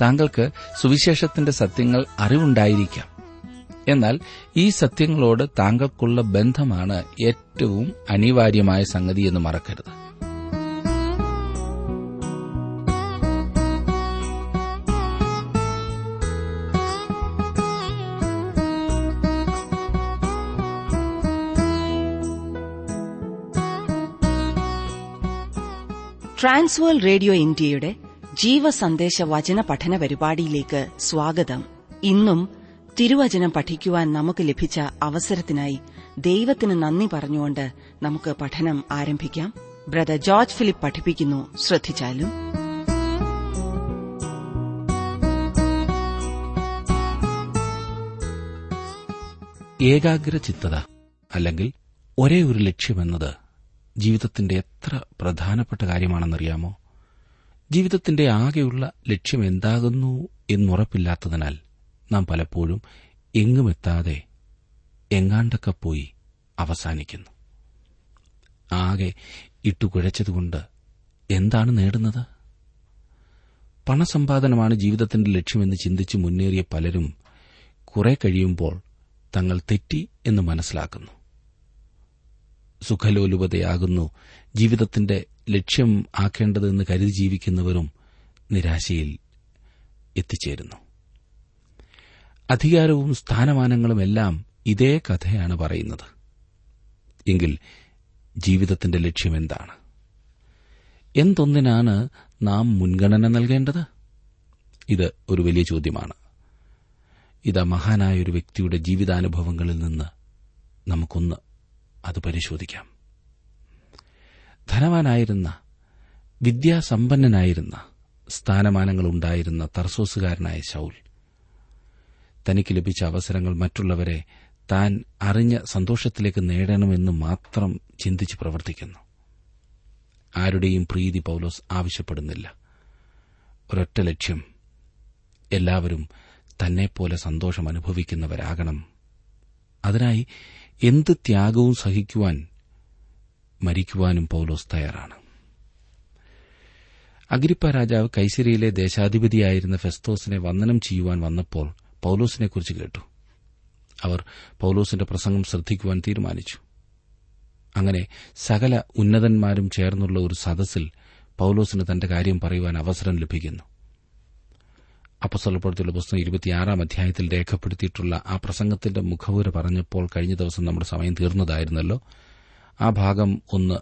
താങ്കൾക്ക് സുവിശേഷത്തിന്റെ സത്യങ്ങൾ അറിവുണ്ടായിരിക്കാം. എന്നാൽ ഈ സത്യങ്ങളോട് താങ്കൾക്കുള്ള ബന്ധമാണ് ഏറ്റവും അനിവാര്യമായ സംഗതി എന്ന് മറക്കരുത്. ട്രാൻസ്വേൾ റേഡിയോ ഇന്ത്യയുടെ ജീവസന്ദേശ വചന പഠന പരിപാടിയിലേക്ക് സ്വാഗതം. ഇന്നും തിരുവചനം പഠിക്കുവാൻ നമുക്ക് ലഭിച്ച അവസരത്തിനായി ദൈവത്തിന് നന്ദി പറഞ്ഞുകൊണ്ട് നമുക്ക് പഠനം ആരംഭിക്കാം. ബ്രദർ ജോർജ് ഫിലിപ്പ് പഠിപ്പിക്കുന്നു. ശ്രദ്ധിച്ചാലും. ഏകാഗ്രചിത്തത അല്ലെങ്കിൽ ഒരേ ഒരു ലക്ഷ്യമെന്നത് ജീവിതത്തിന്റെ എത്ര പ്രധാനപ്പെട്ട കാര്യമാണെന്നറിയാമോ? ജീവിതത്തിന്റെ ആകെയുള്ള ലക്ഷ്യം എന്താകുന്നു എന്നുറപ്പില്ലാത്തതിനാൽ നാം പലപ്പോഴും എങ്ങുമെത്താതെ എങ്ങാണ്ടൊക്കെ പോയി അവസാനിക്കുന്നു. ആകെ ഇട്ടുകുഴച്ചതുകൊണ്ട് എന്താണ് നേടുന്നത്? പണസമ്പാദനമാണ് ജീവിതത്തിന്റെ ലക്ഷ്യമെന്ന് ചിന്തിച്ച് മുന്നേറിയ പലരും കുറെ കഴിയുമ്പോൾ തങ്ങൾ തെറ്റി എന്ന് മനസ്സിലാക്കുന്നു. സുഖലോലുപതയാകുന്നു ജീവിതത്തിന്റെ ലക്ഷ്യം ആക്കേണ്ടതെന്ന് കരുതി ജീവിക്കുന്നവരും നിരാശയിൽ എത്തിച്ചേരുന്നു. അധികാരവും സ്ഥാനമാനങ്ങളുമെല്ലാം ഇതേ കഥയാണ് പറയുന്നത്. എങ്കിൽ ജീവിതത്തിന്റെ ലക്ഷ്യം എന്താണ്? എന്തൊന്നിനാണ് നാം മുൻഗണന നൽകേണ്ടത്? ഇത് ഒരു വലിയ ചോദ്യമാണ്. ഇത് മഹാനായ ഒരു വ്യക്തിയുടെ ജീവിതാനുഭവങ്ങളിൽ നിന്ന് നമുക്കൊന്ന് അത് പരിശോധിക്കാം. ധനവാനായിരുന്ന വിദ്യാസമ്പന്നനായിരുന്ന സ്ഥാനമാനങ്ങളുണ്ടായിരുന്ന തർസോസുകാരനായ ശൌൽ. തനിക്ക് ലഭിച്ച അവസരങ്ങൾ മറ്റുള്ളവരെ താൻ അറിഞ്ഞ സന്തോഷത്തിലേക്ക് നേടണമെന്ന് മാത്രം ചിന്തിച്ച് പ്രവർത്തിക്കുന്നു. ആരുടെയും പ്രീതി പൌലോസ് ആവശ്യപ്പെടുന്നില്ല. ഒരൊറ്റ ലക്ഷ്യം എല്ലാവരും തന്നെപ്പോലെ സന്തോഷം അനുഭവിക്കുന്നവരാകണം. അതിനായി എന്ത് ത്യാഗവും സഹിക്കുവാൻ മരിക്കുവാനും പൌലോസ് തയ്യാറാണ്. അഗ്രിപ്പ രാജാവ് കൈസരിയിലെ ദേശാധിപതിയായിരുന്ന ഫെസ്തോസിനെ വന്ദനം ചെയ്യുവാൻ വന്നപ്പോൾ പൌലോസിനെക്കുറിച്ച് കേട്ടു. അവർ പൌലോസിന്റെ പ്രസംഗം ശ്രദ്ധിക്കുവാൻ തീരുമാനിച്ചു. അങ്ങനെ സകല ഉന്നതന്മാരും ചേർന്നുള്ള ഒരു സദസ്സിൽ പൌലോസിന് തന്റെ കാര്യം പറയുവാൻ അവസരം ലഭിക്കുന്നു. അപ്പസ്വലപ്പെടുത്തിയുള്ള പുസ്തകം ഇരുപത്തിയാറാം അധ്യായത്തിൽ രേഖപ്പെടുത്തിയിട്ടുള്ള ആ പ്രസംഗത്തിന്റെ മുഖവുര പറഞ്ഞപ്പോൾ കഴിഞ്ഞ ദിവസം നമ്മുടെ സമയം തീർന്നതായിരുന്നല്ലോ. ആ ഭാഗം ഒന്ന്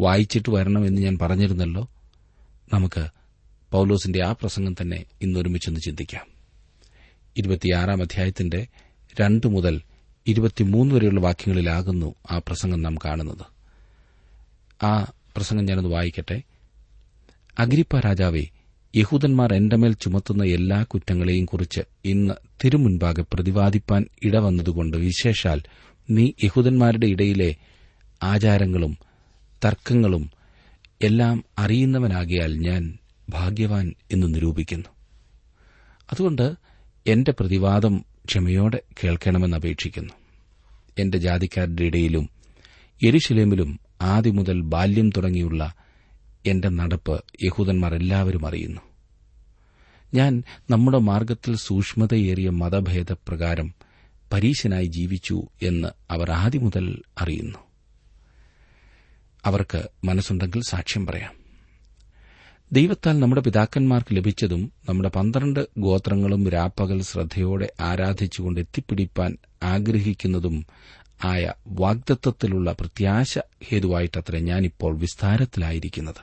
വായിച്ചിട്ട് വരണമെന്ന് ഞാൻ പറഞ്ഞിരുന്നല്ലോ. നമുക്ക് പൌലോസിന്റെ ആ പ്രസംഗം തന്നെ ഇന്നൊരുമിച്ചൊന്ന് ചിന്തിക്കാം. ഇരുപത്തിയാറാം അധ്യായത്തിന്റെ രണ്ട് മുതൽ ഇരുപത്തിമൂന്ന് വരെയുള്ള വാക്യങ്ങളിലാകുന്നു ആ പ്രസംഗം നാം കാണുന്നത്. ആ പ്രസംഗം ഞാനൊന്ന് വായിക്കട്ടെ. അഗ്രിപ്പ രാജാവെ യഹൂദന്മാർ എന്റെ മേൽ ചുമത്തുന്ന എല്ലാ കുറ്റങ്ങളെയും കുറിച്ച് ഇന്ന് തിരുമുൻപാകെ പ്രതിപാദിപ്പാൻ ഇടവന്നതുകൊണ്ട് വിശേഷാൽ നീ യഹൂദന്മാരുടെ ഇടയിലെ ആചാരങ്ങളും തർക്കങ്ങളും എല്ലാം അറിയുന്നവനാകിയാൽ ഞാൻ ഭാഗ്യവാൻ എന്ന് നിരൂപിക്കുന്നു. അതുകൊണ്ട് എന്റെ പ്രതിവാദം ക്ഷമയോടെ കേൾക്കണമെന്ന് അപേക്ഷിക്കുന്നു. എന്റെ ജാതിക്കാരുടെ ഇടയിലും എരിശിലേമിലും ആദ്യം മുതൽ ബാല്യം തുടങ്ങിയുള്ള എന്റെ നടപ്പ് യഹൂദന്മാർ എല്ലാവരും അറിയുന്നു. ഞാൻ നമ്മുടെ മാർഗത്തിൽ സൂക്ഷ്മതയേറിയ മതഭേദപ്രകാരം പരീശനായി ജീവിച്ചു എന്ന് അവർ ആദ്യം മുതൽ അറിയുന്നു. അവർക്ക് മനസ്സുണ്ടെങ്കിൽ സാക്ഷ്യം പറയാം. ദൈവത്താൽ നമ്മുടെ പിതാക്കന്മാർക്ക് ലഭിച്ചതും നമ്മുടെ പന്ത്രണ്ട് ഗോത്രങ്ങളും രാപ്പകൽ ശ്രദ്ധയോടെ ആരാധിച്ചുകൊണ്ട് എത്തിപ്പിടിപ്പാൻ ആഗ്രഹിക്കുന്നതും ആയ വാഗ്ദത്വത്തിലുള്ള പ്രത്യാശ ഹേതുവായിട്ടത്ര ഞാനിപ്പോൾ വിസ്താരത്തിലായിരിക്കുന്നത്.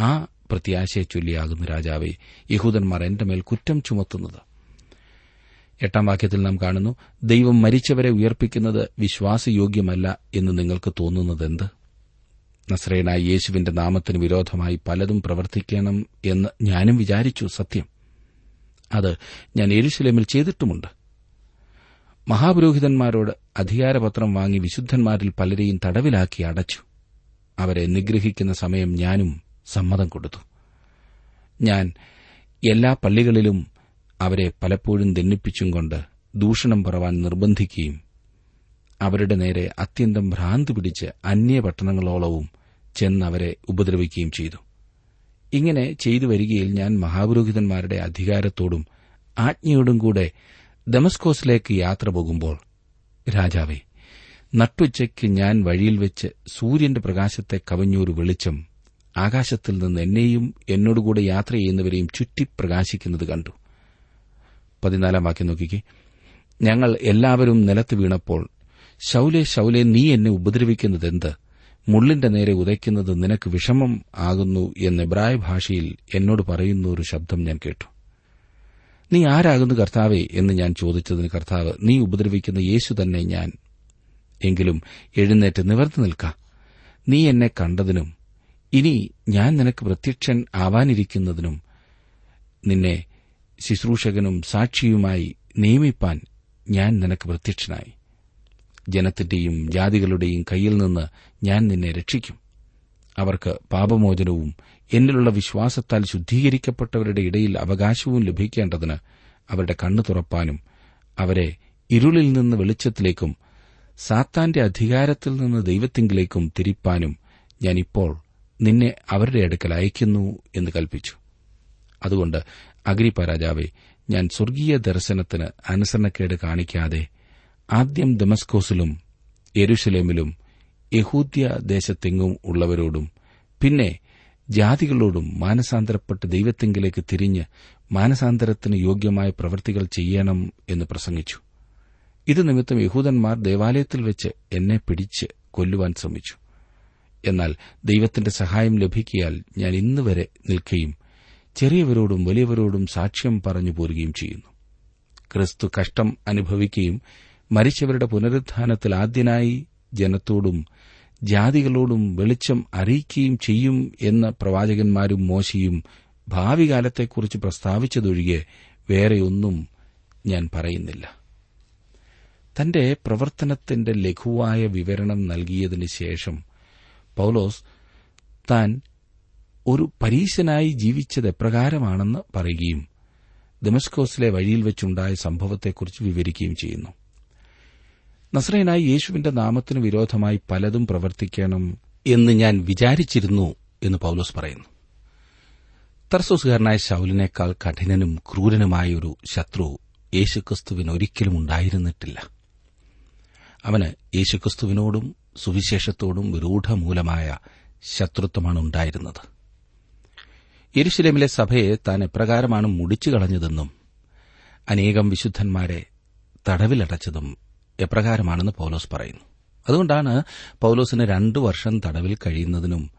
ആ പ്രത്യാശയെ ചൊല്ലിയാകുന്നു രാജാവെ യഹൂദന്മാർ എന്റെ മേൽ കുറ്റം ചുമത്തുന്നത്. എട്ടാം വാക്യത്തിൽ നാം കാണുന്നു ദൈവം മരിച്ചവരെ ഉയർപ്പിക്കുന്നത് വിശ്വാസയോഗ്യമല്ല എന്ന് നിങ്ങൾക്ക് തോന്നുന്നതെന്ത്? നസ്രേനായ യേശുവിന്റെ നാമത്തിന് വിരോധമായി പലതും പ്രവർത്തിക്കണം എന്ന് ഞാനും വിചാരിച്ചു സത്യം. അത് ഞാൻ എരുശലേമിൽ ചെയ്തിട്ടുമുണ്ട്. മഹാപുരോഹിതന്മാരോട് അധികാരപത്രം വാങ്ങി വിശുദ്ധന്മാരിൽ പലരെയും തടവിലാക്കി അടച്ചു. അവരെ നിഗ്രഹിക്കുന്ന സമയം ഞാനും സമ്മതം കൊടുത്തു. ഞാൻ എല്ലാ പള്ളികളിലും അവരെ പലപ്പോഴും ദണ്ണിപ്പിച്ചും കൊണ്ട് ദൂഷണം പറവാൻ നിർബന്ധിക്കുകയും അവരുടെ നേരെ അത്യന്തം ഭ്രാന്ത് പിടിച്ച് അന്യപട്ടണങ്ങളോളവും ചെന്ന് അവരെ ഉപദ്രവിക്കുകയും ചെയ്തു. ഇങ്ങനെ ചെയ്തു വരികയിൽ ഞാൻ മഹാപുരോഹിതന്മാരുടെ അധികാരത്തോടും ആജ്ഞയോടും കൂടെ ദമസ്കോസിലേക്ക് യാത്ര പോകുമ്പോൾ രാജാവേ നട്ടുച്ചയ്ക്ക് ഞാൻ വഴിയിൽ വെച്ച് സൂര്യന്റെ പ്രകാശത്തെ കവിഞ്ഞൊരു വെളിച്ചം ആകാശത്തിൽ നിന്ന് എന്നെയും എന്നോടുകൂടെ യാത്ര ചെയ്യുന്നവരെയും ചുറ്റി പ്രകാശിക്കുന്നത് കണ്ടു. പതിനാലാം വാക്യം നോക്കിക്കേ. ഞങ്ങൾ എല്ലാവരും നിലത്ത് വീണപ്പോൾ ശൌലെ ശൌലെ നീ എന്നെ ഉപദ്രവിക്കുന്നതെന്ത്? മുള്ളിന്റെ നേരെ ഉദയ്ക്കുന്നത് നിനക്ക് വിഷമം ആകുന്നു എന്ന് എബ്രായ ഭാഷയിൽ എന്നോട് പറയുന്ന ഒരു ശബ്ദം ഞാൻ കേട്ടു. നീ ആരാകുന്നു കർത്താവേ എന്ന് ഞാൻ ചോദിച്ചതിന് കർത്താവ് നീ ഉപദ്രവിക്കുന്ന യേശു തന്നെ ഞാൻ. എങ്കിലും എഴുന്നേറ്റ് നിവർന്നു നിൽക്ക. നീ എന്നെ കണ്ടതിനും ഇനി ഞാൻ നിനക്ക് പ്രത്യക്ഷൻ ആവാനിരിക്കുന്നതിനും നിന്നെ ശുശ്രൂഷകനും സാക്ഷിയുമായി നിയമിപ്പാൻ ഞാൻ നിനക്ക് പ്രത്യക്ഷനായി. ജനത്തിന്റെയും ജാതികളുടെയും കയ്യിൽ നിന്ന് ഞാൻ നിന്നെ രക്ഷിക്കും. അവർക്ക് പാപമോചനവും എന്നിലുള്ള വിശ്വാസത്താൽ ശുദ്ധീകരിക്കപ്പെട്ടവരുടെ ഇടയിൽ അവകാശവും ലഭിക്കേണ്ടതിന് അവരുടെ കണ്ണു തുറപ്പാനും അവരെ ഇരുളിൽ നിന്ന് വെളിച്ചത്തിലേക്കും സാത്താന്റെ അധികാരത്തിൽ നിന്ന് ദൈവത്തിങ്കിലേക്കും തിരിപ്പാനും ഞാനിപ്പോൾ നിന്നെ അവരുടെ അടുക്കൽ അയക്കുന്നു എന്ന് കൽപ്പിച്ചു. അതുകൊണ്ട് അഗ്രിപ്പ രാജാവെ ഞാൻ സ്വർഗീയ ദർശനത്തിന് അനുസരണക്കേട് കാണിക്കാതെ ആദ്യം ദമസ്കോസിലും യെരുഷലേമിലും യഹൂദ്യ ദേശത്തെങ്ങും ഉള്ളവരോടും പിന്നെ ജാതികളോടും മാനസാന്തരപ്പെട്ട് ദൈവത്തെങ്കിലേക്ക് തിരിഞ്ഞ് മാനസാന്തരത്തിന് യോഗ്യമായ പ്രവൃത്തികൾ ചെയ്യണം എന്ന് പ്രസംഗിച്ചു. ഇത് നിമിത്തം യഹൂദന്മാർ ദേവാലയത്തിൽ വെച്ച് എന്നെ പിടിച്ച് കൊല്ലുവാൻ ശ്രമിച്ചു. എന്നാൽ ദൈവത്തിന്റെ സഹായം ലഭിക്കിയാൽ ഞാൻ ഇന്നുവരെ നിൽക്കുകയും ചെറിയവരോടും വലിയവരോടും സാക്ഷ്യം പറഞ്ഞു പോരുകയും ചെയ്യുന്നു. ക്രിസ്തു കഷ്ടം അനുഭവിക്കുകയും മരിച്ചവരുടെ പുനരുത്ഥാനത്തിൽ ആദ്യനായി ജനത്തോടും ജാതികളോടും വെളിച്ചം അറിയിക്കുകയും ചെയ്യും എന്ന പ്രവാചകന്മാരും മോശയും ഭാവി കാലത്തെക്കുറിച്ച് പ്രസ്താവിച്ചതൊഴികെ വേറെയൊന്നും ഞാൻ പറയുന്നില്ല. തന്റെ പ്രവർത്തനത്തിന്റെ ലഘുവായ വിവരണം നൽകിയതിനു ശേഷം പൌലോസ് താൻ ഒരു പരീശനായി ജീവിച്ചത് എപ്രകാരമാണെന്ന് പറയുകയും ദമസ്കോസിലെ വഴിയിൽ വെച്ചുണ്ടായ സംഭവത്തെക്കുറിച്ച് വിവരിക്കുകയും ചെയ്യുന്നു. നസ്രയനായി യേശുവിന്റെ നാമത്തിന് വിരോധമായി പലതും പ്രവർത്തിക്കണം എന്ന് ഞാൻ വിചാരിച്ചിരുന്നു എന്ന് പൌലോസ് പറയുന്നു. തർസോസുകാരനായ ശൌലിനേക്കാൾ കഠിനനും ക്രൂരനുമായ ഒരു ശത്രു യേശുക്രിസ്തുവിന് ഒരിക്കലും ഉണ്ടായിരുന്നിട്ടില്ല. അവന് യേശുക്രിസ്തുവിനോടും സുവിശേഷത്തോടും രൂഢമൂലമായ ശത്രുത്വമാണ് ഉണ്ടായിരുന്നത്. യരുഷലേമിലെ സഭയെ താൻ എപ്രകാരമാണ് മുടിച്ചു കളഞ്ഞതെന്നും അനേകം വിശുദ്ധന്മാരെ തടവിലടച്ചതും എപ്രകാരമാണെന്ന് പൌലോസ് പറയുന്നു. അതുകൊണ്ടാണ് പൌലോസിന് രണ്ടു വർഷം തടവിൽ കഴിയുന്നതിനും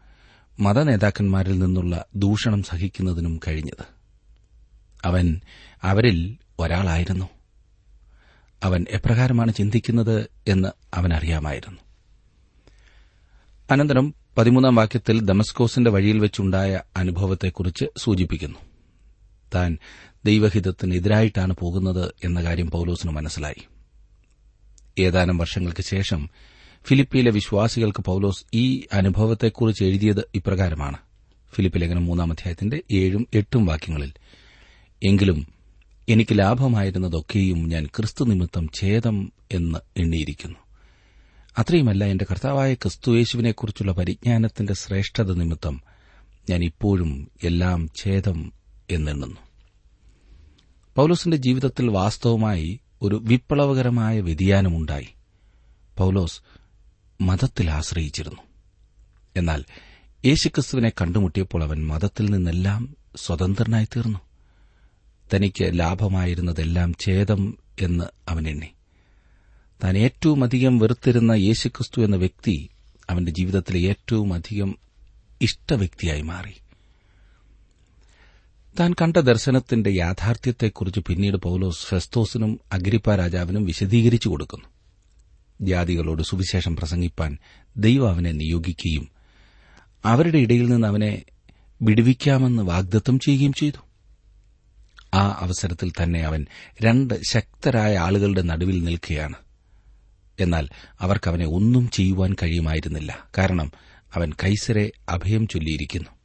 മതനേതാക്കന്മാരിൽ നിന്നുള്ള ദൂഷണം സഹിക്കുന്നതിനും കഴിഞ്ഞത്. അവൻ അവരിൽ ഒരാളായിരുന്നു. അവൻ എപ്രകാരമാണ് ചിന്തിക്കുന്നത് എന്ന് അവനറിയാമായിരുന്നു. അനന്തരം പതിമൂന്നാം വാക്യത്തിൽ ദമസ്കോസിന്റെ വഴിയിൽ വെച്ചുണ്ടായ അനുഭവത്തെക്കുറിച്ച് സൂചിപ്പിക്കുന്നു. താൻ ദൈവഹിതത്തിനെതിരായിട്ടാണ് പോകുന്നത് എന്ന കാര്യം പൌലോസിന് മനസ്സിലായി. ഏതാനും വർഷങ്ങൾക്ക് ശേഷം ഫിലിപ്പിയിലെ വിശ്വാസികൾക്ക് പൌലോസ് ഈ അനുഭവത്തെക്കുറിച്ച് എഴുതിയത് ഇപ്രകാരമാണ്. ഫിലിപ്പ് ലേഖനം മൂന്നാം അധ്യായത്തിന്റെ ഏഴും എട്ടും വാക്യങ്ങളിൽ എങ്കിലും എനിക്ക് ലാഭമായിരുന്നതൊക്കെയും ഞാൻ ക്രിസ്തു നിമിത്തം ഛേദം എന്ന് എണ്ണിയിരിക്കുന്നു. അത്രയുമല്ല എന്റെ കർത്താവായ ക്രിസ്തുയേശുവിനെക്കുറിച്ചുള്ള പരിജ്ഞാനത്തിന്റെ ശ്രേഷ്ഠത നിമിത്തം ഞാൻ ഇപ്പോഴും എല്ലാം ഛേദം എന്നെണ്ണുന്നു. പൌലോസിന്റെ ജീവിതത്തിൽ വാസ്തവമായി ഒരു വിപ്ലവകരമായ വ്യതിയാനമുണ്ടായി. പൌലോസ് മതത്തിൽ ആശ്രയിച്ചിരുന്നു. എന്നാൽ യേശുക്രിസ്തുവിനെ കണ്ടുമുട്ടിയപ്പോൾ അവൻ മതത്തിൽ നിന്നെല്ലാം സ്വതന്ത്രനായി തീർന്നു തനിക്ക് ലാഭമായിരുന്നതെല്ലാം ഛേദം എന്ന് അവൻ എണ്ണി. താൻ ഏറ്റവും അധികം വെറുത്തിരുന്ന യേശുക്രിസ്തു എന്ന വ്യക്തി അവന്റെ ജീവിതത്തിലെ ഏറ്റവും അധികം ഇഷ്ടവ്യക്തിയായി മാറി. താൻ കണ്ട ദർശനത്തിന്റെ യാഥാർത്ഥ്യത്തെക്കുറിച്ച് പിന്നീട് പൌലോസ് ഫെസ്തോസിനും അഗ്രിപ്പ രാജാവിനും വിശദീകരിച്ചു കൊടുക്കുന്നു. ജാതികളോട് സുവിശേഷം പ്രസംഗിപ്പാൻ ദൈവം അവനെ നിയോഗിക്കുകയും അവരുടെ ഇടയിൽ നിന്ന് അവനെ വിടുവിക്കാമെന്ന് വാഗ്ദത്തം ചെയ്യുകയും ചെയ്തു. ആ അവസരത്തിൽ തന്നെ അവൻ രണ്ട് ശക്തരായ ആളുകളുടെ നടുവിൽ നിൽക്കുകയാണ്. എന്നാൽ അവർക്കവനെ ഒന്നും ചെയ്യുവാൻ കഴിയുമായിരുന്നില്ല. കാരണം അവൻ കൈസരെ അഭയം ചൊല്ലിയിരിക്കുന്നു.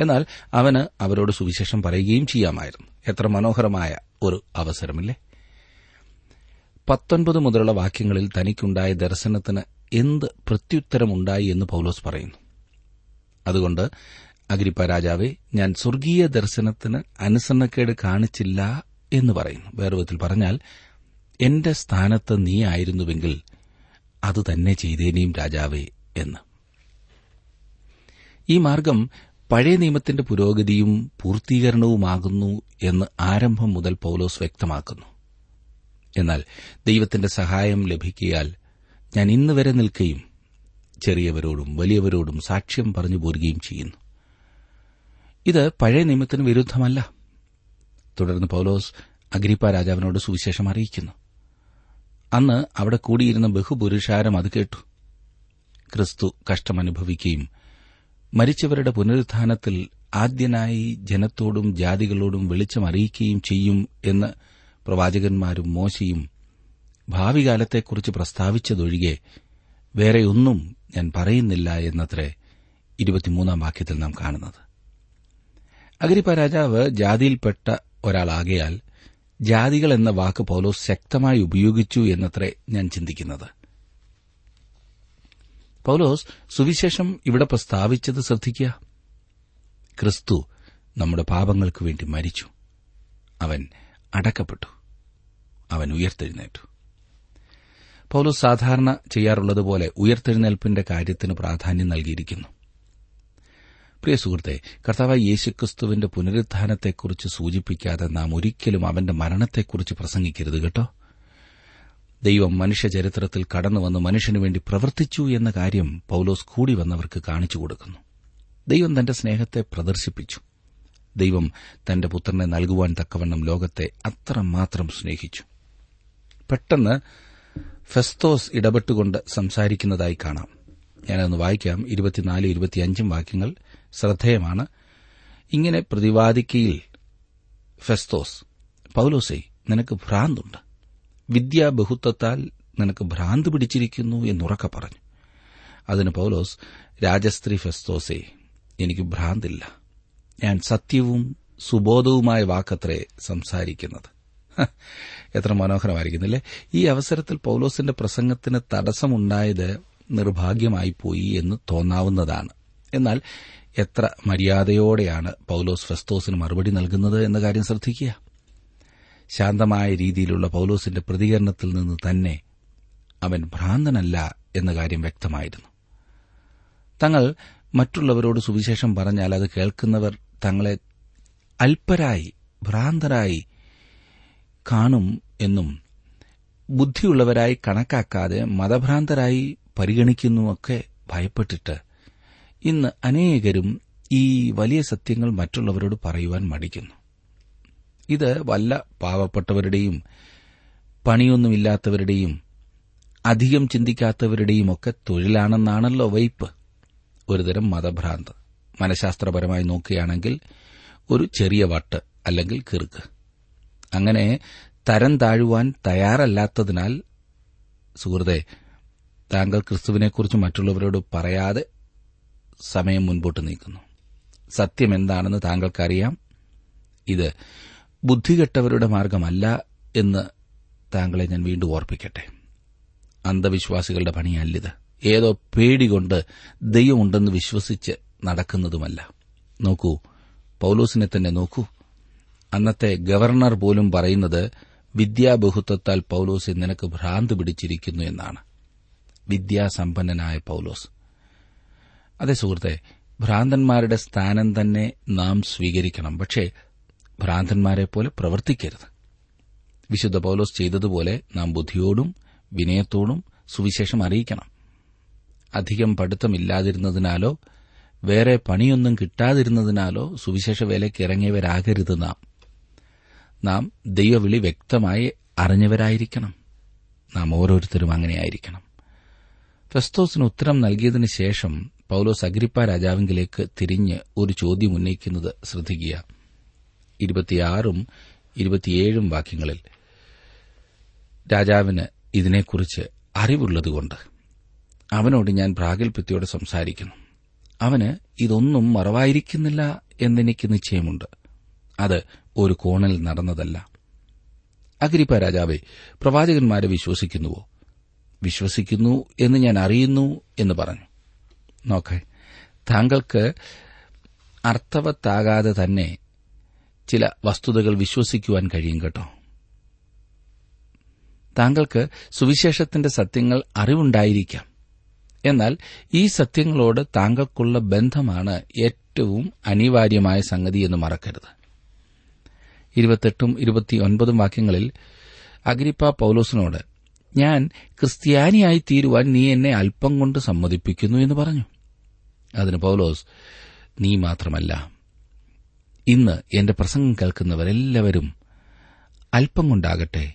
എന്നാൽ അവന് അവരോട് സുവിശേഷം പറയുകയും ചെയ്യാമായിരുന്നു. എത്ര മനോഹരമായ ഒരു അവസരമില്ലേ? പത്തൊൻപത് മുതലുള്ള വാക്യങ്ങളിൽ തനിക്കുണ്ടായ ദർശനത്തിന് എന്ത് പ്രത്യുത്തരമുണ്ടായി എന്ന് പൌലോസ് പറയുന്നു. അതുകൊണ്ട് അഗ്രിപ്പ രാജാവെ ഞാൻ സ്വർഗീയ ദർശനത്തിന് അനുസരണക്കേട് കാണിച്ചില്ല എന്ന് പറയുന്നു. വേറെ വിധത്തിൽ പറഞ്ഞാൽ എന്റെ സ്ഥാനത്ത് നീ ആയിരുന്നുവെങ്കിൽ അത് തന്നെ ചെയ്തേനെയും രാജാവേ എന്ന്. ഈ മാർഗം പഴയ നിയമത്തിന്റെ പുരോഗതിയും പൂർത്തീകരണവുമാകുന്നു എന്ന് ആരംഭം മുതൽ പൌലോസ് വ്യക്തമാക്കുന്നു. എന്നാൽ ദൈവത്തിന്റെ സഹായം ലഭിക്കിയാൽ ഞാൻ ഇന്ന് വരെ നിൽക്കുകയും ചെറിയവരോടും വലിയവരോടും സാക്ഷ്യം പറഞ്ഞു പോരുകയും ചെയ്യുന്നു. ഇത് പഴയ നിയമത്തിന് വിരുദ്ധമല്ല. തുടർന്ന് പൌലോസ് അഗ്രിപ്പ രാജാവിനോട് സുവിശേഷം അറിയിക്കുന്നു. അന്ന് അവിടെ കൂടിയിരുന്ന ബഹുപുരുഷാരം അത് കേട്ടു. ക്രിസ്തു കഷ്ടമനുഭവിക്കുകയും മരിച്ചവരുടെ പുനരുത്ഥാനത്തിൽ ആദ്യനായി ജനത്തോടും ജാതികളോടും വെളിച്ചം അറിയിക്കുകയും ചെയ്യും എന്ന് പ്രവാചകന്മാരും മോശയും ഭാവികാലത്തെക്കുറിച്ച് പ്രസ്താവിച്ചതൊഴികെ വേറെയൊന്നും ഞാൻ പറയുന്നില്ല എന്നത്രേ ഇരുപത്തിമൂന്നാം വാക്യത്തിൽ നാം കാണുന്നത്. അഗരിപ്പ രാജാവ് ജാതിയിൽപ്പെട്ട ഒരാളാകയാൽ ജാതികൾ എന്ന വാക്ക് പൌലോസ് ശക്തമായി ഉപയോഗിച്ചു എന്നത്രേ ഞാൻ ചിന്തിക്കുന്നത്. പൌലോസ് സുവിശേഷം ഇവിടെ പ്രസ്താവിച്ചത് ശ്രദ്ധിക്കുക. ക്രിസ്തു നമ്മുടെ പാപങ്ങൾക്ക് വേണ്ടി മരിച്ചു. അവൻ അടക്കപ്പെട്ടു. അവൻ ഉയർത്തെഴുന്നേറ്റു. പൗലോസ് സാധാരണ ചെയ്യാറുള്ളതുപോലെ ഉയർത്തെഴുന്നേൽപ്പിന്റെ കാര്യത്തിന് പ്രാധാന്യം നൽകിയിരിക്കുന്നു. പ്രിയ സുഹൃത്തെ കർത്താവ് യേശുക്രിസ്തുവിന്റെ പുനരുദ്ധാനത്തെക്കുറിച്ച് സൂചിപ്പിക്കാതെ നാം ഒരിക്കലും അവന്റെ മരണത്തെക്കുറിച്ച് പ്രസംഗിക്കരുത് കേട്ടോ. ദൈവം മനുഷ്യ മനുഷ്യചരിത്രത്തിൽ കടന്നുവന്ന് മനുഷ്യനു വേണ്ടി പ്രവർത്തിച്ചു എന്ന കാര്യം പൌലോസ് കൂടി വന്നവർക്ക് കാണിച്ചു കൊടുക്കുന്നു. ദൈവം തന്റെ സ്നേഹത്തെ പ്രദർശിപ്പിച്ചു. ദൈവം തന്റെ പുത്രനെ നൽകുവാൻ തക്കവണ്ണം ലോകത്തെ അത്രമാത്രം സ്നേഹിച്ചു. പെട്ടെന്ന് ഫെസ്തോസ് ഇടപെട്ടുകൊണ്ട് സംസാരിക്കുന്നതായി കാണാം. ഞാനൊന്ന് വായിക്കാം. ഇരുപത്തിനാല് ഇരുപത്തിയഞ്ചും വാക്യങ്ങൾ ശ്രദ്ധേയമാണ്. ഇങ്ങനെ പ്രതിവാദിക്കയിൽ ഫെസ്തോസ് പൌലോസൈ നിനക്ക് ഭ്രാന്തുണ്ട്. വിദ്യാബഹുത്വത്താൽ നിനക്ക് ഭ്രാന്ത് പിടിച്ചിരിക്കുന്നു എന്നുറക്ക പറഞ്ഞു. അതിന് പൌലോസ് രാജസ്ത്രീ ഫെസ്തോസെ എനിക്ക് ഭ്രാന്തില്ല. ഞാൻ സത്യവും സുബോധവുമായ വാക്കത്രേ സംസാരിക്കുന്നത്. എത്ര മനോഹരമായിരിക്കുന്നില്ലേ? ഈ അവസരത്തിൽ പൌലോസിന്റെ പ്രസംഗത്തിന് തടസ്സമുണ്ടായത് നിർഭാഗ്യമായിപ്പോയി എന്ന് തോന്നാവുന്നതാണ്. എന്നാൽ എത്ര മര്യാദയോടെയാണ് പൌലോസ് ഫെസ്തോസിന് മറുപടി നൽകുന്നത് എന്ന കാര്യം ശ്രദ്ധിക്കുക. ശാന്തമായ രീതിയിലുള്ള പൌലോസിന്റെ പ്രതികരണത്തിൽ നിന്ന് തന്നെ അവൻ ഭ്രാന്തനല്ല എന്ന കാര്യം വ്യക്തമായിരുന്നു. തങ്ങൾ മറ്റുള്ളവരോട് സുവിശേഷം പറഞ്ഞാൽ അത് കേൾക്കുന്നവർ തങ്ങളെ അല്പരായി ഭ്രാന്തരായി കാണും എന്നും ബുദ്ധിയുള്ളവരായി കണക്കാക്കാതെ മതഭ്രാന്തരായി പരിഗണിക്കുന്നുമൊക്കെ ഭയപ്പെട്ടിട്ട് ഇന്ന് അനേകരും ഈ വലിയ സത്യങ്ങൾ മറ്റുള്ളവരോട് പറയുവാൻ മടിക്കുന്നു. ഇത് വല്ല പാവപ്പെട്ടവരുടെയും പണിയൊന്നുമില്ലാത്തവരുടെയും അധികം ചിന്തിക്കാത്തവരുടെയും ഒക്കെ തൊഴിലാണെന്നാണല്ലോ വയ്പ് ഒരുതരം മതഭ്രാന്ത്. മനഃശാസ്ത്രപരമായി നോക്കുകയാണെങ്കിൽ ഒരു ചെറിയ വട്ട് അല്ലെങ്കിൽ കിറുക്ക്. അങ്ങനെ തരം താഴുവാൻ തയ്യാറല്ലാത്തതിനാൽ സുഹൃത്തെ താങ്കൾ ക്രിസ്തുവിനെക്കുറിച്ച് മറ്റുള്ളവരോട് പറയാതെ സമയം മുൻപോട്ട് നീക്കുന്നു. സത്യം എന്താണെന്ന് താങ്കൾക്കറിയാം. ഇത് ബുദ്ധികെട്ടവരുടെ മാർഗമല്ല എന്ന് താങ്കളെ ഞാൻ വീണ്ടും ഓർപ്പിക്കട്ടെ. അന്ധവിശ്വാസികളുടെ പണിയല്ലിത്. ഏതോ പേടികൊണ്ട് ദൈവമുണ്ടെന്ന് വിശ്വസിച്ച് നടക്കുന്നതുമല്ല. നോക്കൂ പൌലോസിനെ തന്നെ നോക്കൂ. അന്നത്തെ ഗവർണർ പോലും പറയുന്നത് വിദ്യാബഹുത്വത്താൽ പൌലോസ് നിനക്ക് ഭ്രാന്ത് പിടിച്ചിരിക്കുന്നു എന്നാണ്. വിദ്യാസമ്പന്നനായ പൌലോസ്. അതേ സുഹൃത്തെ ഭ്രാന്തന്മാരുടെ സ്ഥാനം തന്നെ നാം സ്വീകരിക്കണം. പക്ഷേ ഭ്രാന്തന്മാരെ പോലെ പ്രവർത്തിക്കരുത്. വിശുദ്ധ പൌലോസ് ചെയ്തതുപോലെ നാം ബുദ്ധിയോടും വിനയത്തോടും സുവിശേഷം അറിയിക്കണം. അധികം പഠിത്തമില്ലാതിരുന്നതിനാലോ വേറെ പണിയൊന്നും കിട്ടാതിരുന്നതിനാലോ സുവിശേഷ വേലയ്ക്ക് ഇറങ്ങിയവരാകരുത് നാം. നാം ദൈവവിളി വ്യക്തമായി അറിഞ്ഞവരായിരിക്കണം. നാം ഓരോരുത്തരും അങ്ങനെയായിരിക്കണം. ഫെസ്തോസിന് ഉത്തരം നൽകിയതിനു ശേഷം പൌലോസ് അഗ്രിപ്പ രാജാവിംഗിലേക്ക് തിരിഞ്ഞ് ഒരു ചോദ്യം ഉന്നയിക്കുന്നത് ശ്രദ്ധിക്കുക. ഇരുപത്തിയാറും ഇരുപത്തിയേഴും വാക്യങ്ങളിൽ രാജാവിന് ഇതിനെക്കുറിച്ച് അറിവുള്ളതുകൊണ്ട് അവനോട് ഞാൻ പ്രാഗൽഭ്യത്തോടെ സംസാരിക്കുന്നു. അവന് ഇതൊന്നും മറവായിരിക്കുന്നില്ല എന്നെനിക്ക് നിശ്ചയമുണ്ട്. അത് ഒരു കോണിൽ നടന്നതല്ല. അഗ്രിപ്പ രാജാവെ പ്രവാചകന്മാരെ വിശ്വസിക്കുന്നുവോ? വിശ്വസിക്കുന്നു എന്ന് ഞാൻ അറിയുന്നു എന്ന് പറഞ്ഞു. നോക്കേ താങ്കൾക്ക് അർത്ഥവത്താകാതെ തന്നെ ചില വസ്തുതകൾ വിശ്വസിക്കുവാൻ കഴിയും കേട്ടോ. താങ്കൾക്ക് സുവിശേഷത്തിന്റെ സത്യങ്ങൾ അറിവുണ്ടായിരിക്കാം. എന്നാൽ ഈ സത്യങ്ങളോട് താങ്കൾക്കുള്ള ബന്ധമാണ് ഏറ്റവും അനിവാര്യമായ സംഗതി എന്ന് മറക്കരുത്. ഇരുപത്തെട്ടും ഇരുപത്തിയൊൻപതും വാക്യങ്ങളിൽ അഗ്രിപ്പ പൌലോസിനോട് ഞാൻ ക്രിസ്ത്യാനിയായി തീരുവാൻ നീ എന്നെ അല്പം കൊണ്ട് സമ്മതിപ്പിക്കുന്നു എന്ന് പറഞ്ഞു. അതിന് പൌലോസ് നീ മാത്രമല്ല ഇന്ന് എന്റെ പ്രസംഗം കേൾക്കുന്നവരെല്ലാവരും അല്പം കൊണ്ടാകട്ടെ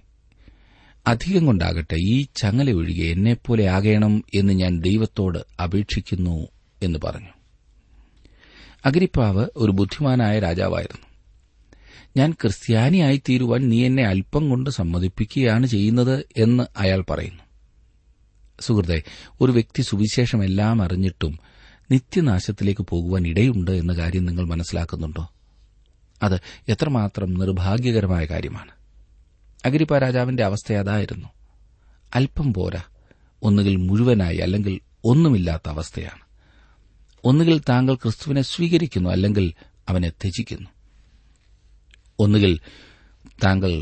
അധികം കൊണ്ടാകട്ടെ ഈ ചങ്ങല ഒഴികെ എന്നെപ്പോലെ ആകേണം എന്ന് ഞാൻ ദൈവത്തോട് അപേക്ഷിക്കുന്നു എന്ന് പറഞ്ഞു. അഗ്രിപ്പാവ് ഒരു ബുദ്ധിമാനായ രാജാവായിരുന്നു. ഞാൻ ക്രിസ്ത്യാനിയായി തീരുവാൻ നീ എന്നെ അല്പം കൊണ്ട് സമ്മതിപ്പിക്കുകയാണ് ചെയ്യുന്നത് എന്ന് അയാൾ പറയുന്നു. സുഹൃത്തെ ഒരു വ്യക്തി സുവിശേഷം എല്ലാം അറിഞ്ഞിട്ടും നിത്യനാശത്തിലേക്ക് പോകുവാൻ ഇടയുണ്ട് എന്ന കാര്യം നിങ്ങൾ മനസ്സിലാക്കുന്നുണ്ടോ? അത് എത്രമാത്രം നിർഭാഗ്യകരമായ കാര്യമാണ്. അഗരിപ്പ രാജാവിന്റെ അവസ്ഥ അതായിരുന്നു. അല്പം പോരാ ഒന്നുകിൽ മുഴുവനായി അല്ലെങ്കിൽ ഒന്നുമില്ലാത്ത അവസ്ഥയാണ്. ഒന്നുകിൽ താങ്കൾ ക്രിസ്തുവിനെ സ്വീകരിക്കുന്നു അല്ലെങ്കിൽ അവനെ ത്യജിക്കുന്നു. ഒന്നുകിൽ താങ്കൾ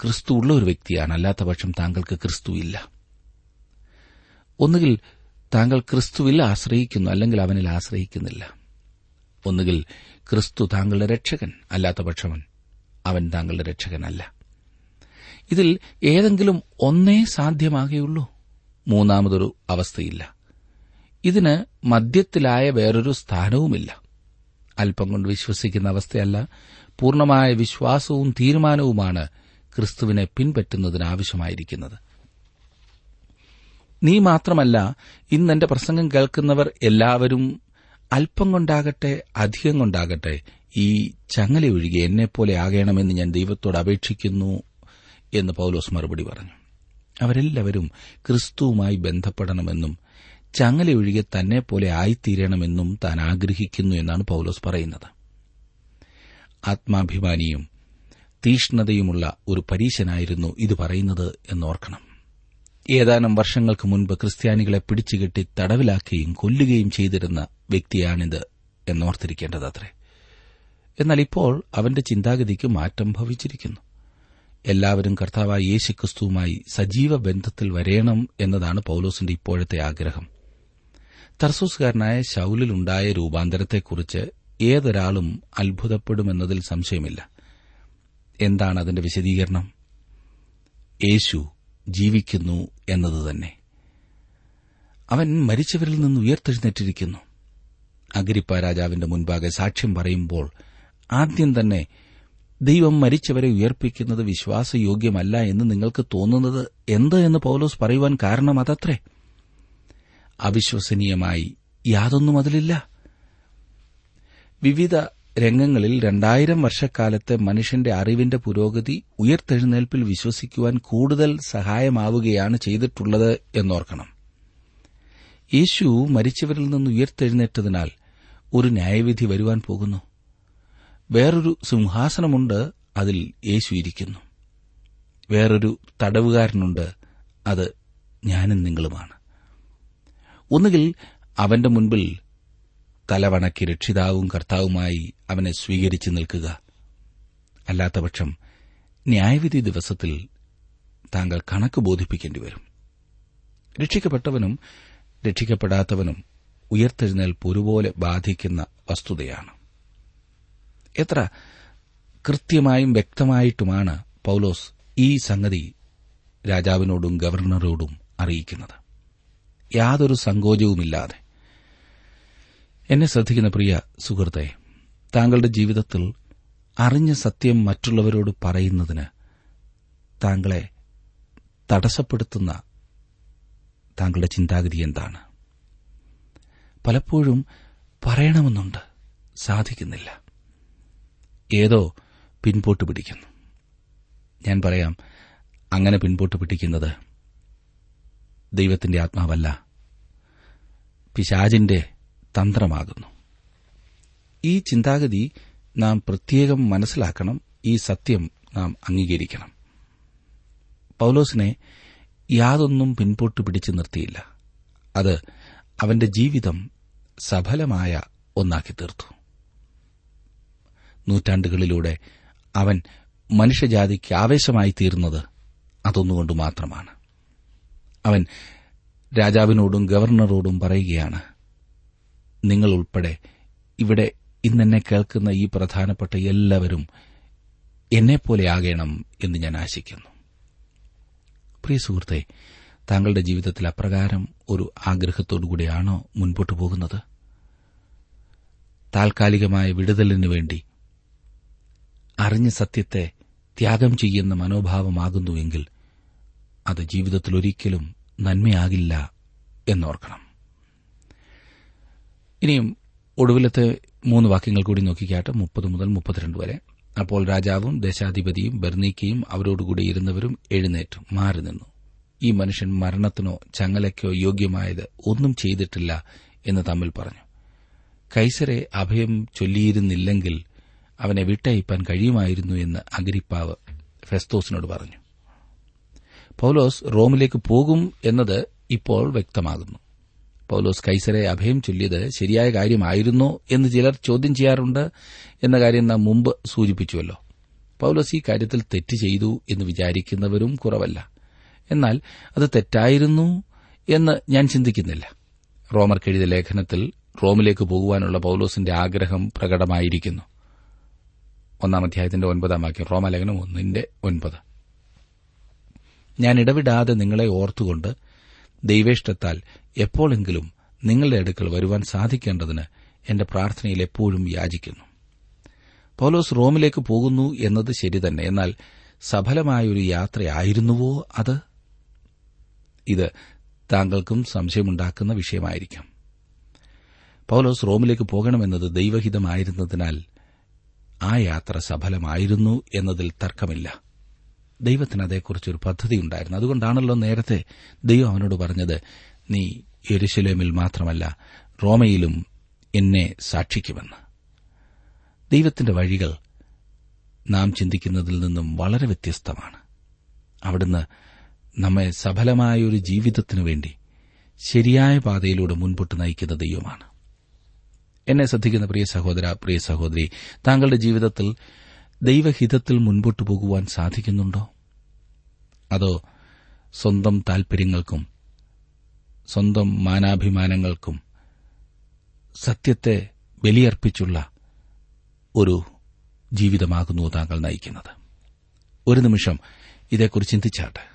ക്രിസ്തു ഉള്ള ഒരു വ്യക്തിയാണ് അല്ലാത്തപക്ഷം താങ്കൾക്ക് ക്രിസ്തു ഇല്ല. ഒന്നുകിൽ താങ്കൾ ക്രിസ്തുവിൽ ആശ്രയിക്കുന്നു അല്ലെങ്കിൽ അവനിൽ ആശ്രയിക്കുന്നില്ല. ഒന്നുകിൽ ക്രിസ്തു താങ്കളുടെ രക്ഷകൻ അല്ലാത്ത പക്ഷവൻ അവൻ താങ്കളുടെ രക്ഷകനല്ല. ഇതിൽ ഏതെങ്കിലും ഒന്നേ സാധ്യമാകുകയുള്ളൂ മൂന്നാമതൊരു അവസ്ഥയില്ല. ഇതിന് മധ്യത്തിലായ വേറൊരു സ്ഥാനവുമില്ല. അല്പം കൊണ്ട് വിശ്വസിക്കുന്ന അവസ്ഥയല്ല. പൂർണമായ വിശ്വാസവും തീരുമാനവുമാണ് ക്രിസ്തുവിനെ പിൻപറ്റുന്നതിനാവശ്യമായിരിക്കുന്നത്. നീ മാത്രമല്ല ഇന്ന് എന്റെ പ്രസംഗം കേൾക്കുന്നവർ എല്ലാവരും അല്പം കൊണ്ടാകട്ടെ അധികം കൊണ്ടാകട്ടെ ഈ ചങ്ങല ഒഴികെ എന്നെപ്പോലെ ആകണമെന്ന് ഞാൻ ദൈവത്തോട് അപേക്ഷിക്കുന്നു എന്ന് പൌലോസ് മറുപടി പറഞ്ഞു. അവരെല്ലാവരും ക്രിസ്തുവുമായി ബന്ധപ്പെടണമെന്നും ചങ്ങല ഒഴികെ തന്നെ പോലെ ആയിത്തീരണമെന്നും താൻ ആഗ്രഹിക്കുന്നു എന്നാണ് പൌലോസ് പറയുന്നത്. ആത്മാഭിമാനിയും തീഷ്ണതയുമുള്ള ഒരു പരീശനായിരുന്നു ഇത് പറയുന്നത് എന്നോർക്കണം. ഏതാനും വർഷങ്ങൾക്ക് മുൻപ് ക്രിസ്ത്യാനികളെ പിടിച്ചുകെട്ടി തടവിലാക്കുകയും കൊല്ലുകയും ചെയ്തിരുന്ന വ്യക്തിയാണിത് എന്നോർത്തിരിക്കേണ്ടതത്രേ. എന്നാൽ ഇപ്പോൾ അവന്റെ ചിന്താഗതിക്ക് മാറ്റം ഭവിച്ചിരിക്കുന്നു. എല്ലാവരും കർത്താവായ യേശുക്രിസ്തുവുമായി സജീവ ബന്ധത്തിൽ വരേണം എന്നതാണ് പൌലോസിന്റെ ഇപ്പോഴത്തെ ആഗ്രഹം. തർസൂസുകാരനായ ശൌലിലുണ്ടായ രൂപാന്തരത്തെക്കുറിച്ച് ഏതൊരാളും അത്ഭുതപ്പെടുമെന്നതിൽ സംശയമില്ല. എന്താണ് അതിന്റെ വിശദീകരണം? യേശു ജീവിക്കുന്നു എന്നത് തന്നെ. അവൻ മരിച്ചവരിൽ നിന്ന് ഉയർത്തെഴുന്നേറ്റിരിക്കുന്നു. അഗരിപ്പ രാജാവിന്റെ മുൻപാകെ സാക്ഷ്യം പറയുമ്പോൾ ആദ്യം തന്നെ ദൈവം മരിച്ചവരെ ഉയർപ്പിക്കുന്നത് വിശ്വാസയോഗ്യമല്ല എന്ന് നിങ്ങൾക്ക് തോന്നുന്നത് എന്ത് എന്ന് പൌലോസ് പറയുവാൻ കാരണം അതത്രേ. അവിശ്വസനീയമായി യാതൊന്നും അതിലില്ല. വിവിധ രംഗങ്ങളിൽ രണ്ടായിരം വർഷക്കാലത്തെ മനുഷ്യന്റെ അറിവിന്റെ പുരോഗതി ഉയർത്തെഴുന്നേൽപ്പിൽ വിശ്വസിക്കുവാൻ കൂടുതൽ സഹായമാവുകയാണ് ചെയ്തിട്ടുള്ളത് എന്നോർക്കണം. യേശു മരിച്ചവരിൽ നിന്ന് ഉയർത്തെഴുന്നേറ്റതിനാൽ ഒരു ന്യായവിധി വരുവാൻ പോകുന്നു. വേറൊരു സിംഹാസനമുണ്ട് അതിൽ യേശു ഇരിക്കുന്നു. വേറൊരു തടവുകാരനുണ്ട് അത് ഞാനും നിങ്ങളുമാണ്. ഒന്നുകിൽ അവന്റെ മുൻപിൽ തലവണക്കി രക്ഷിതാവും കർത്താവുമായി അവനെ സ്വീകരിച്ചു നിൽക്കുക. അല്ലാത്തപക്ഷം ന്യായവിധി ദിവസത്തിൽ താങ്കൾ കണക്ക് ബോധിപ്പിക്കേണ്ടി വരും രക്ഷിക്കപ്പെട്ടവനും രക്ഷിക്കപ്പെടാത്തവനും ഉയർത്തെഴുന്നേൽപ്പ് ഒരുപോലെ ബാധിക്കുന്ന വസ്തുതയാണ്. എത്ര കൃത്യമായും വ്യക്തമായിട്ടുമാണ് പൌലോസ് ഈ സംഗതി രാജാവിനോടും ഗവർണറോടും അറിയിക്കുന്നത്. യാതൊരു സങ്കോചവുമില്ലാതെ. എന്നെ ശ്രദ്ധിക്കുന്ന പ്രിയ സുഹൃത്തെ താങ്കളുടെ ജീവിതത്തിൽ അറിഞ്ഞ സത്യം മറ്റുള്ളവരോട് പറയുന്നതിന് താങ്കളെ തടസ്സപ്പെടുത്തുന്ന താങ്കളുടെ ചിന്താഗതി എന്താണ്? പലപ്പോഴും പറയണമെന്നുണ്ട്. സാധിക്കുന്നില്ല. ഏതോ പിൻപോട്ട് പിടിക്കുന്നു. ഞാൻ പറയാം അങ്ങനെ പിൻപോട്ട് പിടിക്കുന്നത് ദൈവത്തിന്റെ ആത്മാവല്ല. പിശാജിന്റെ തന്ത്രമാകുന്നു. ഈ ചിന്താഗതി നാം പ്രത്യേകം മനസ്സിലാക്കണം. ഈ സത്യം നാം അംഗീകരിക്കണം. പൌലോസിനെ യാതൊന്നും പിൻപോട്ട് പിടിച്ചു നിർത്തിയില്ല. അത് അവന്റെ ജീവിതം സഫലമായ ഒന്നാക്കി തീർത്തു നൂറ്റാണ്ടുകളിലൂടെ അവൻ മനുഷ്യജാതിക്ക് ആവേശമായി തീർന്നത് അതൊന്നുകൊണ്ട് മാത്രമാണ്. അവൻ രാജാവിനോടും ഗവർണറോടും പറയുകയാണ് നിങ്ങളുൾപ്പെടെ ഇവിടെ ഇന്നെന്നെ കേൾക്കുന്ന ഈ പ്രധാനപ്പെട്ട എല്ലാവരും എന്നെപ്പോലെ ആകണം എന്ന് ഞാൻ ആശിക്കുന്നു. പ്രിയ സുഹൃത്തെ താങ്കളുടെ ജീവിതത്തിൽ അപ്രകാരം ഒരു ആഗ്രഹത്തോടുകൂടിയാണോ മുൻപോട്ടു പോകുന്നത്? താൽക്കാലികമായ വിടുതലിനു വേണ്ടി അറിഞ്ഞ സത്യത്തെ ത്യാഗം ചെയ്യുന്ന മനോഭാവമാകുന്നുവെങ്കിൽ അത് ജീവിതത്തിൽ ഒരിക്കലും നന്മയാകില്ല എന്നോർക്കണം. ഇനിയും ഒടുവിലത്തെ മൂന്ന് വാക്യങ്ങൾ കൂടി നോക്കിക്കാട്ട്. മുപ്പത് മുതൽ മുപ്പത്തിരണ്ട് വരെ. അപ്പോൾ രാജാവും ദേശാധിപതിയും ബെർണീക്കയും അവരോടുകൂടി ഇരുന്നവരും എഴുന്നേറ്റ് മാറി നിന്നു. ഈ മനുഷ്യൻ മരണത്തിനോ ചങ്ങലയ്ക്കോ യോഗ്യമായത് ഒന്നും ചെയ്തിട്ടില്ല എന്ന് തമ്മിൽ പറഞ്ഞു. കൈസരെ അഭയം ചൊല്ലിയിരുന്നില്ലെങ്കിൽ അവനെ വിട്ടയപ്പാൻ കഴിയുമായിരുന്നു എന്ന് അഗരിപ്പാവ് ഫെസ്തോസിനോട് പറഞ്ഞു. പൌലോസ് റോമിലേക്ക് പോകും എന്നത് ഇപ്പോൾ വ്യക്തമാകുന്നു. പൌലോസ് കൈസരെ അഭയം ചൊല്ലിയത് ശരിയായ കാര്യമായിരുന്നോ എന്ന് ചിലർ ചോദ്യം ചെയ്യാറുണ്ട് എന്ന കാര്യം നാം മുമ്പ് സൂചിപ്പിച്ചുവല്ലോ. പൌലോസ് ഈ കാര്യത്തിൽ തെറ്റ് ചെയ്തു എന്ന് വിചാരിക്കുന്നവരും കുറവല്ല. എന്നാൽ അത് തെറ്റായിരുന്നു എന്ന് ഞാൻ ചിന്തിക്കുന്നില്ല. റോമർക്കെഴുതിയ ലേഖനത്തിൽ റോമിലേക്ക് പോകുവാനുള്ള പൌലോസിന്റെ ആഗ്രഹം പ്രകടമായിരിക്കുന്നു. ഒന്നാം അധ്യായത്തിന്റെ ഒൻപതാം വാക്യം റോമലേഖനം ഒന്നിന്റെ ഒൻപത്. ഞാൻ ഇടവിടാതെ നിങ്ങളെ ഓർത്തുകൊണ്ട് ദൈവേഷ്ടത്താൽ എപ്പോഴെങ്കിലും നിങ്ങളുടെ അടുക്കൽ വരുവാൻ സാധിക്കേണ്ടതിന് എന്റെ പ്രാർത്ഥനയിൽ എപ്പോഴും യാചിക്കുന്നു. പൌലോസ് റോമിലേക്ക് പോകുന്നു എന്നത് ശരി തന്നെ. എന്നാൽ സഫലമായൊരു യാത്രയായിരുന്നുവോ അത്? ഇത് താങ്കൾക്കും സംശയമുണ്ടാക്കുന്ന വിഷയമായിരിക്കാം. പൌലോസ് റോമിലേക്ക് പോകണമെന്നത് ദൈവഹിതമായിരുന്നതിനാൽ ആ യാത്ര സഫലമായിരുന്നു എന്നതിൽ തർക്കമില്ല. ദൈവത്തിന് അതേക്കുറിച്ചൊരു പദ്ധതിയുണ്ടായിരുന്നു. അതുകൊണ്ടാണല്ലോ നേരത്തെ ദൈവം അവനോട് പറഞ്ഞത് നീ യെരുശലേമിൽ മാത്രമല്ല റോമയിലും എന്നെ സാക്ഷിക്കുമെന്ന്. ദൈവത്തിന്റെ വഴികൾ നാം ചിന്തിക്കുന്നതിൽ നിന്നും വളരെ വ്യത്യസ്തമാണ്. അവിടുന്ന് നമ്മെ സഫലമായ ഒരു ജീവിതത്തിനു വേണ്ടി ശരിയായ പാതയിലൂടെ മുൻപോട്ട് നയിക്കുന്ന ദൈവമാണ്. എന്നെ ശ്രദ്ധിക്കുന്ന പ്രിയ സഹോദര പ്രിയ സഹോദരി താങ്കളുടെ ജീവിതത്തിൽ ദൈവഹിതത്തിൽ മുൻപോട്ട് പോകുവാൻ സാധിക്കുന്നുണ്ടോ? അതോ സ്വന്തം താൽപര്യങ്ങൾക്കും സ്വന്തം മാനാഭിമാനങ്ങൾക്കും സത്യത്തെ ബലിയർപ്പിച്ചുള്ള ഒരു ജീവിതമാകുന്നു താങ്കൾ നയിക്കുന്നത്. ഒരു നിമിഷം ഇതേക്കുറിച്ച് ചിന്തിച്ചാട്ടെ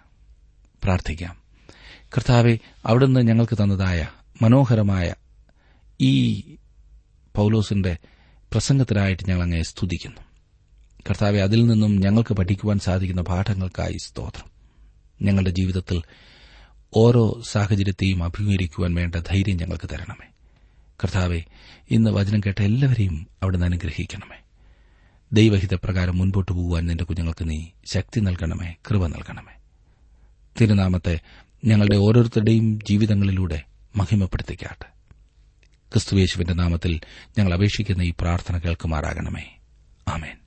പ്രാർത്ഥിക്കാം. കർത്താവെ അവിടുന്ന് ഞങ്ങൾക്ക് തന്നതായ മനോഹരമായ ഈ പൌലോസിന്റെ പ്രസംഗത്തിനായിട്ട് ഞങ്ങൾ അങ്ങയെ സ്തുതിക്കുന്നു. കർത്താവെ അതിൽ നിന്നും ഞങ്ങൾക്ക് പഠിക്കുവാൻ സാധിക്കുന്ന പാഠങ്ങൾക്കായി സ്തോത്രം. ഞങ്ങളുടെ ജീവിതത്തിൽ ഓരോ സാഹചര്യത്തെയും അഭിമുഖീകരിക്കുവാൻ വേണ്ട ധൈര്യം ഞങ്ങൾക്ക് തരണമേ. കർത്താവെ ഇന്ന് വചനം കേട്ട എല്ലാവരെയും അവിടുന്ന് അനുഗ്രഹിക്കണമേ. ദൈവഹിതപ്രകാരം മുൻപോട്ട് പോകുവാൻ നിന്റെ കുഞ്ഞുങ്ങൾക്ക് നീ ശക്തി നൽകണമേ കൃപ നൽകണമേ. തിരുനാമത്തെ ഞങ്ങളുടെ ഓരോരുത്തരുടെയും ജീവിതങ്ങളിലൂടെ മഹിമപ്പെടുത്തിക്കാട്ടെ. ക്രിസ്തുവേശുവിന്റെ നാമത്തിൽ ഞങ്ങൾ അപേക്ഷിക്കുന്ന ഈ പ്രാർത്ഥന കേൾക്കുമാറാകണമേ. ആമേൻ.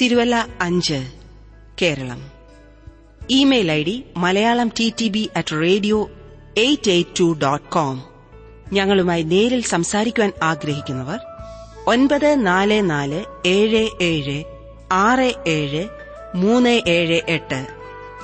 തിരുവല്ല അഞ്ച് Keralam. Email I D Malayalam T T B at radio eight eight two dot com. ഞങ്ങളുമായി നേരിൽ സംസാരിക്കുവാൻ ആഗ്രഹിക്കുന്നവർ ഒൻപത് നാല് നാല് ഏഴ് ഏഴ് ആറ് ഏഴ് മൂന്ന് ഏഴ് എട്ട്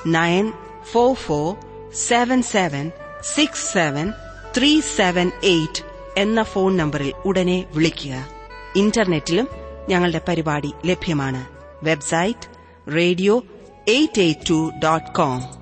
nine four four seven seven six seven three seven eight എന്ന ഫോൺ നമ്പറിൽ ഉടനെ വിളിക്കുക. ഇന്റർനെറ്റിലും ഞങ്ങളുടെ പരിപാടി ലഭ്യമാണ്. website radio882.com.